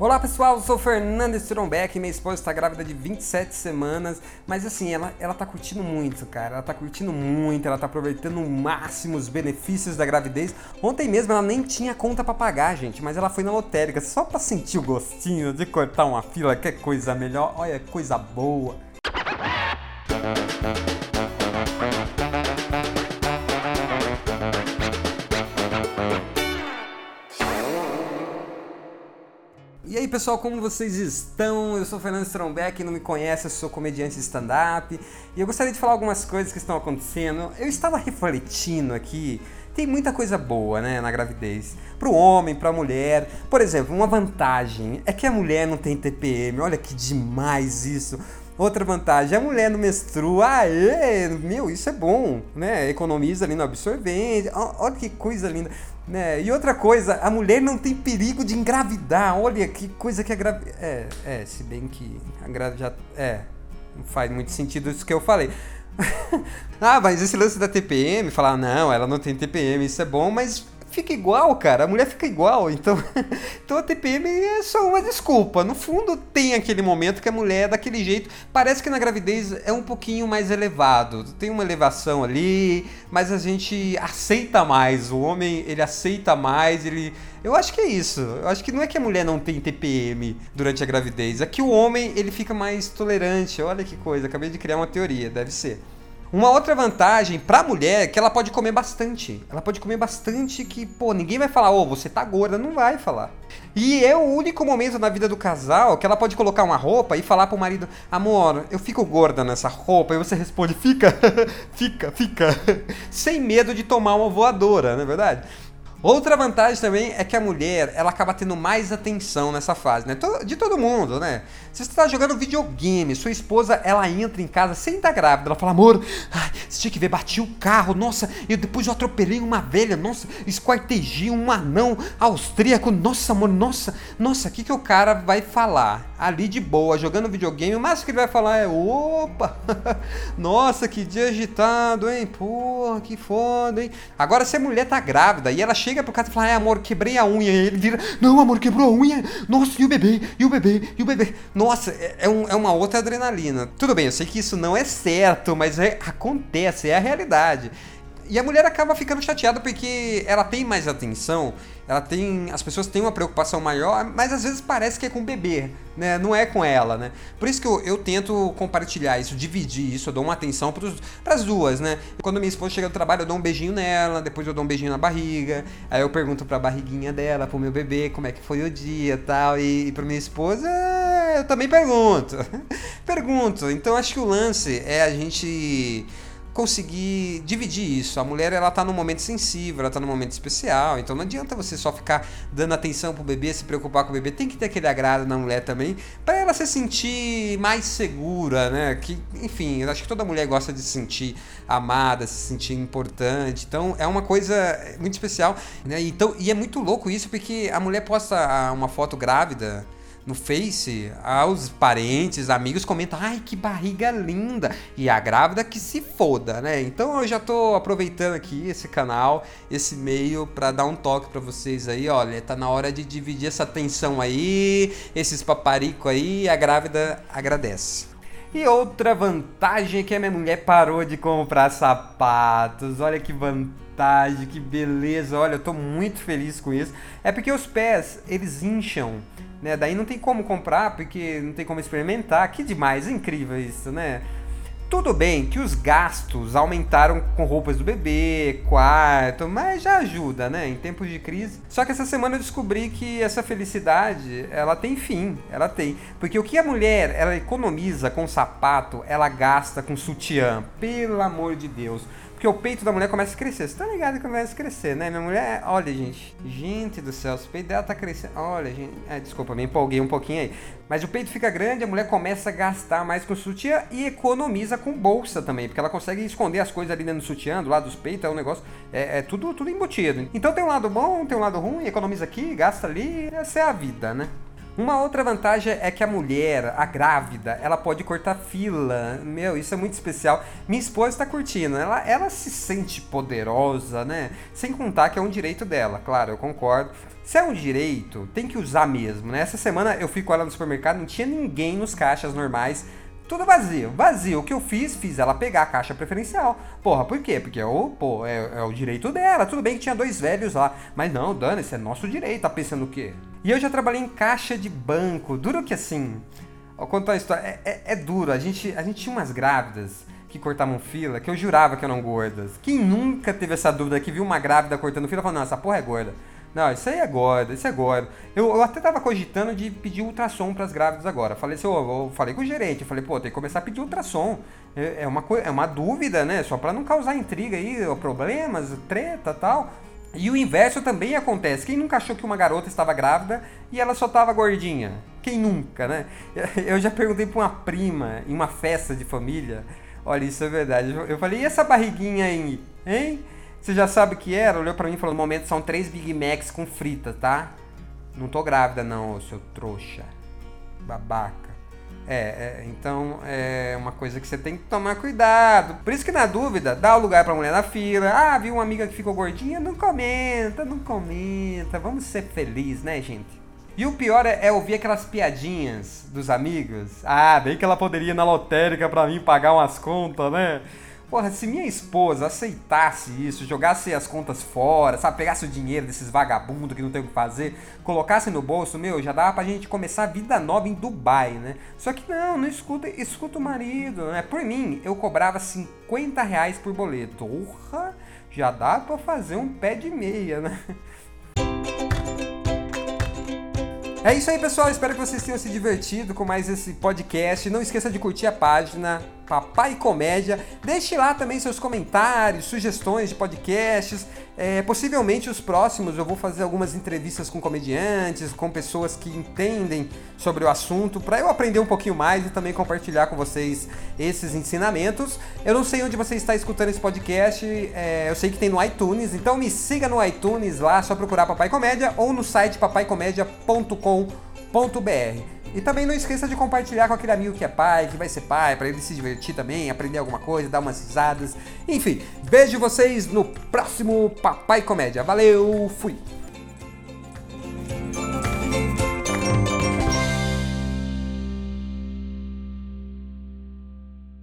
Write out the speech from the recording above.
Olá pessoal, eu sou Fernanda Strombeck, minha esposa está grávida de 27 semanas, mas assim, ela, ela tá curtindo muito, cara, ela tá curtindo muito, ela tá aproveitando o máximo os benefícios da gravidez. Ontem mesmo ela nem tinha conta para pagar, gente, mas ela foi na lotérica só para sentir o gostinho de cortar uma fila, que coisa melhor, olha, coisa boa. E aí pessoal, como vocês estão? Eu sou Fernando Strombeck, não me conhece, eu sou comediante de stand-up e eu gostaria de falar algumas coisas que estão acontecendo. Eu estava refletindo aqui, tem muita coisa boa né, na gravidez, para o homem, para a mulher. Por exemplo, uma vantagem é que a mulher não tem TPM, olha que demais isso. Outra vantagem, a mulher não menstrua, aê, meu, isso é bom, né? Economiza ali no absorvente, olha que coisa linda. Né? E outra coisa, a mulher não tem perigo de engravidar. Olha que coisa que a gravidez. É, é, se bem que a já. É, não faz muito sentido isso que eu falei. ah, mas esse lance da TPM, falar, não, ela não tem TPM, isso é bom, mas fica igual, cara. A mulher fica igual. Então, então a TPM é só uma desculpa. No fundo, tem aquele momento que a mulher é daquele jeito. Parece que na gravidez é um pouquinho mais elevado. Tem uma elevação ali, mas a gente aceita mais. O homem, ele aceita mais, ele. Eu acho que é isso. Eu acho que não é que a mulher não tem TPM durante a gravidez, é que o homem ele fica mais tolerante. Olha que coisa, acabei de criar uma teoria, deve ser. Uma outra vantagem pra mulher é que ela pode comer bastante. Ela pode comer bastante que, pô, ninguém vai falar, ô, oh, você tá gorda, não vai falar. E é o único momento na vida do casal que ela pode colocar uma roupa e falar pro marido, amor, eu fico gorda nessa roupa. E você responde, fica, fica, fica. Sem medo de tomar uma voadora, não é verdade? Outra vantagem também é que a mulher, ela acaba tendo mais atenção nessa fase, né? De todo mundo, né? Se você está jogando videogame, sua esposa, ela entra em casa sem estar grávida, ela fala, amor, ai, você tinha que ver, bati o carro, nossa, e depois eu atropelei uma velha, nossa, esquartejei um anão austríaco, nossa, amor, nossa, nossa, o que que o cara vai falar? Ali de boa, jogando videogame, o máximo que ele vai falar é, opa, nossa, que dia agitado, hein? Porra, que foda, hein? Agora, se a mulher tá grávida e ela chega pro cara e fala, é amor, quebrei a unha. E ele vira, não, amor, quebrou a unha. Nossa, e o bebê? E o bebê? E o bebê? Nossa, é, é, um, é uma outra adrenalina. Tudo bem, eu sei que isso não é certo, mas é, acontece, é a realidade. E a mulher acaba ficando chateada porque ela tem mais atenção, ela tem. As pessoas têm uma preocupação maior, mas às vezes parece que é com o bebê, né? Não é com ela, né? Por isso que eu, eu tento compartilhar isso, dividir isso, eu dou uma atenção para as duas, né? Quando minha esposa chega do trabalho, eu dou um beijinho nela, depois eu dou um beijinho na barriga, aí eu pergunto pra barriguinha dela, pro meu bebê, como é que foi o dia tal, e, e pra minha esposa, eu também pergunto. pergunto. Então acho que o lance é a gente conseguir dividir isso. A mulher ela tá num momento sensível, ela tá num momento especial, então não adianta você só ficar dando atenção pro bebê, se preocupar com o bebê, tem que ter aquele agrado na mulher também, para ela se sentir mais segura, né? Que, enfim, eu acho que toda mulher gosta de se sentir amada, se sentir importante. Então é uma coisa muito especial, né? Então, e é muito louco isso porque a mulher posta uma foto grávida no Face, aos parentes, amigos comentam: ai, que barriga linda! E a grávida que se foda, né? Então eu já tô aproveitando aqui esse canal, esse meio, para dar um toque para vocês aí: olha, tá na hora de dividir essa tensão aí, esses paparico aí, a grávida agradece. E outra vantagem é que a minha mulher parou de comprar sapatos. Olha que vantagem, que beleza. Olha, eu tô muito feliz com isso. É porque os pés, eles incham né? Daí não tem como comprar, porque não tem como experimentar. Que demais, incrível isso, né? Tudo bem que os gastos aumentaram com roupas do bebê, quarto, mas já ajuda, né? Em tempos de crise. Só que essa semana eu descobri que essa felicidade, ela tem fim, ela tem. Porque o que a mulher, ela economiza com sapato, ela gasta com sutiã. Pelo amor de Deus. Porque o peito da mulher começa a crescer. Você tá ligado que começa a crescer, né? Minha mulher, olha, gente. Gente do céu, o peito dela tá crescendo. Olha, gente. É, desculpa, me empolguei um pouquinho aí. Mas o peito fica grande, a mulher começa a gastar mais com sutiã e economiza com bolsa também. Porque ela consegue esconder as coisas ali dentro do sutiã, do lado dos peitos, é um negócio. É, é tudo, tudo embutido. Então tem um lado bom, tem um lado ruim, economiza aqui, gasta ali. Essa é a vida, né? Uma outra vantagem é que a mulher, a grávida, ela pode cortar fila. Meu, isso é muito especial. Minha esposa está curtindo. Ela, ela se sente poderosa, né? Sem contar que é um direito dela, claro, eu concordo. Se é um direito, tem que usar mesmo, né? Essa semana eu fui com ela no supermercado, não tinha ninguém nos caixas normais. Tudo vazio, vazio. O que eu fiz? Fiz ela pegar a caixa preferencial. Porra, por quê? Porque oh, pô, é, é, o direito dela. Tudo bem que tinha dois velhos lá. Mas não, Dana, esse é nosso direito. Tá pensando o quê? E eu já trabalhei em caixa de banco. Duro que assim. Vou contar a história. É, é, é duro. A gente, a gente tinha umas grávidas que cortavam fila que eu jurava que eram gordas. Quem nunca teve essa dúvida que viu uma grávida cortando fila e falou: não, essa porra é gorda. Não, isso aí é gordo, isso é gordo. Eu, eu até tava cogitando de pedir ultrassom para as grávidas agora. Falei assim, eu, eu, falei com o gerente, eu falei, pô, tem que começar a pedir ultrassom. É, é uma, é uma dúvida, né? Só para não causar intriga aí, problemas, treta tal. E o inverso também acontece. Quem nunca achou que uma garota estava grávida e ela só estava gordinha? Quem nunca, né? Eu já perguntei para uma prima em uma festa de família. Olha, isso é verdade. Eu falei, e essa barriguinha aí, hein? Você já sabe o que era? Olhou para mim e falou: no momento são três Big Macs com frita, tá? Não tô grávida, não, seu trouxa. Babaca. É, é, então é uma coisa que você tem que tomar cuidado. Por isso que na dúvida, dá o lugar pra mulher na fila. Ah, viu uma amiga que ficou gordinha? Não comenta, não comenta. Vamos ser felizes, né, gente? E o pior é, é, ouvir aquelas piadinhas dos amigos. Ah, bem que ela poderia ir na lotérica pra mim pagar umas contas, né? Porra, se minha esposa aceitasse isso, jogasse as contas fora, sabe, pegasse o dinheiro desses vagabundos que não tem o que fazer, colocasse no bolso, meu, já dava pra gente começar a vida nova em Dubai, né? Só que não, não escuta, escuta o marido, né? Por mim, eu cobrava 50 reais por boleto. Porra, já dá pra fazer um pé de meia, né? É isso aí, pessoal. Espero que vocês tenham se divertido com mais esse podcast. Não esqueça de curtir a página Papai Comédia. Deixe lá também seus comentários, sugestões de podcasts. É, possivelmente os próximos eu vou fazer algumas entrevistas com comediantes, com pessoas que entendem sobre o assunto, para eu aprender um pouquinho mais e também compartilhar com vocês esses ensinamentos. Eu não sei onde você está escutando esse podcast, é, eu sei que tem no iTunes, então me siga no iTunes lá, só procurar Papai Comédia ou no site papaicomédia.com.br. E também não esqueça de compartilhar com aquele amigo que é pai, que vai ser pai, para ele se divertir também, aprender alguma coisa, dar umas risadas. Enfim, vejo vocês no próximo Papai Comédia. Valeu, fui!